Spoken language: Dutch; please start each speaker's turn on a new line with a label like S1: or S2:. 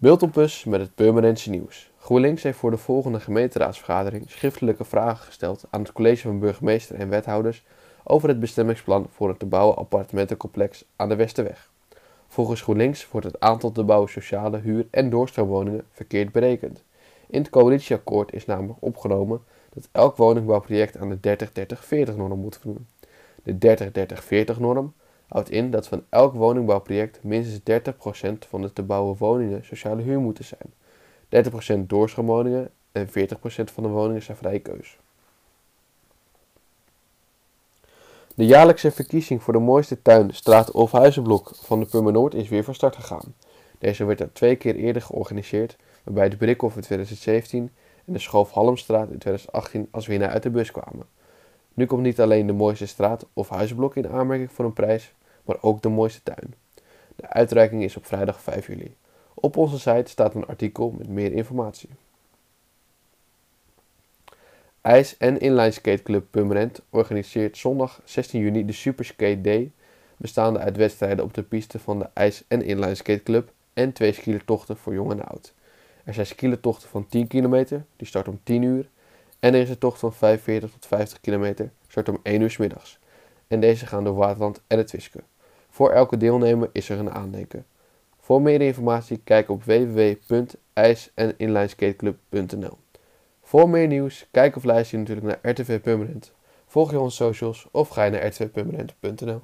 S1: Beeld op bus met het Purmerendse nieuws. GroenLinks heeft voor de volgende gemeenteraadsvergadering schriftelijke vragen gesteld aan het college van burgemeester en wethouders over het bestemmingsplan voor het te bouwen appartementencomplex aan de Westerweg. Volgens GroenLinks wordt het aantal te bouwen sociale huur- en doorstroomwoningen verkeerd berekend. In het coalitieakkoord is namelijk opgenomen dat elk woningbouwproject aan de 30-30-40-norm moet voldoen. De 30-30-40-norm houdt in dat van elk woningbouwproject minstens 30% van de te bouwen woningen sociale huur moeten zijn. 30% doorstroomwoningen en 40% van de woningen zijn vrije keus. De jaarlijkse verkiezing voor de mooiste tuin, straat of huizenblok van de Purmernoord is weer van start gegaan. Deze werd er twee keer eerder georganiseerd, waarbij de Brikhof in 2017 en de Schoof Halmstraat in 2018 als winnaar uit de bus kwamen. Nu komt niet alleen de mooiste straat of huizenblok in aanmerking voor een prijs, maar ook de mooiste tuin. De uitreiking is op vrijdag 5 juli. Op onze site staat een artikel met meer informatie. IJs- en Inline Skate Club Purmerend organiseert zondag 16 juni de Super Skate Day, bestaande uit wedstrijden op de piste van de IJs- en Inline Skate Club en twee skielertochten voor jong en oud. Er zijn skielertochten van 10 kilometer, die start om 10 uur, en er is een tocht van 45 tot 50 kilometer, start om 1 uur s middags. En deze gaan door Waterland en het Wiske. Voor elke deelnemer is er een aandenken. Voor meer informatie kijk op www.ijs- Voor meer nieuws, kijk of luister je natuurlijk naar RTV Permanent. Volg je onze socials of ga je naar rtvpermanent.nl.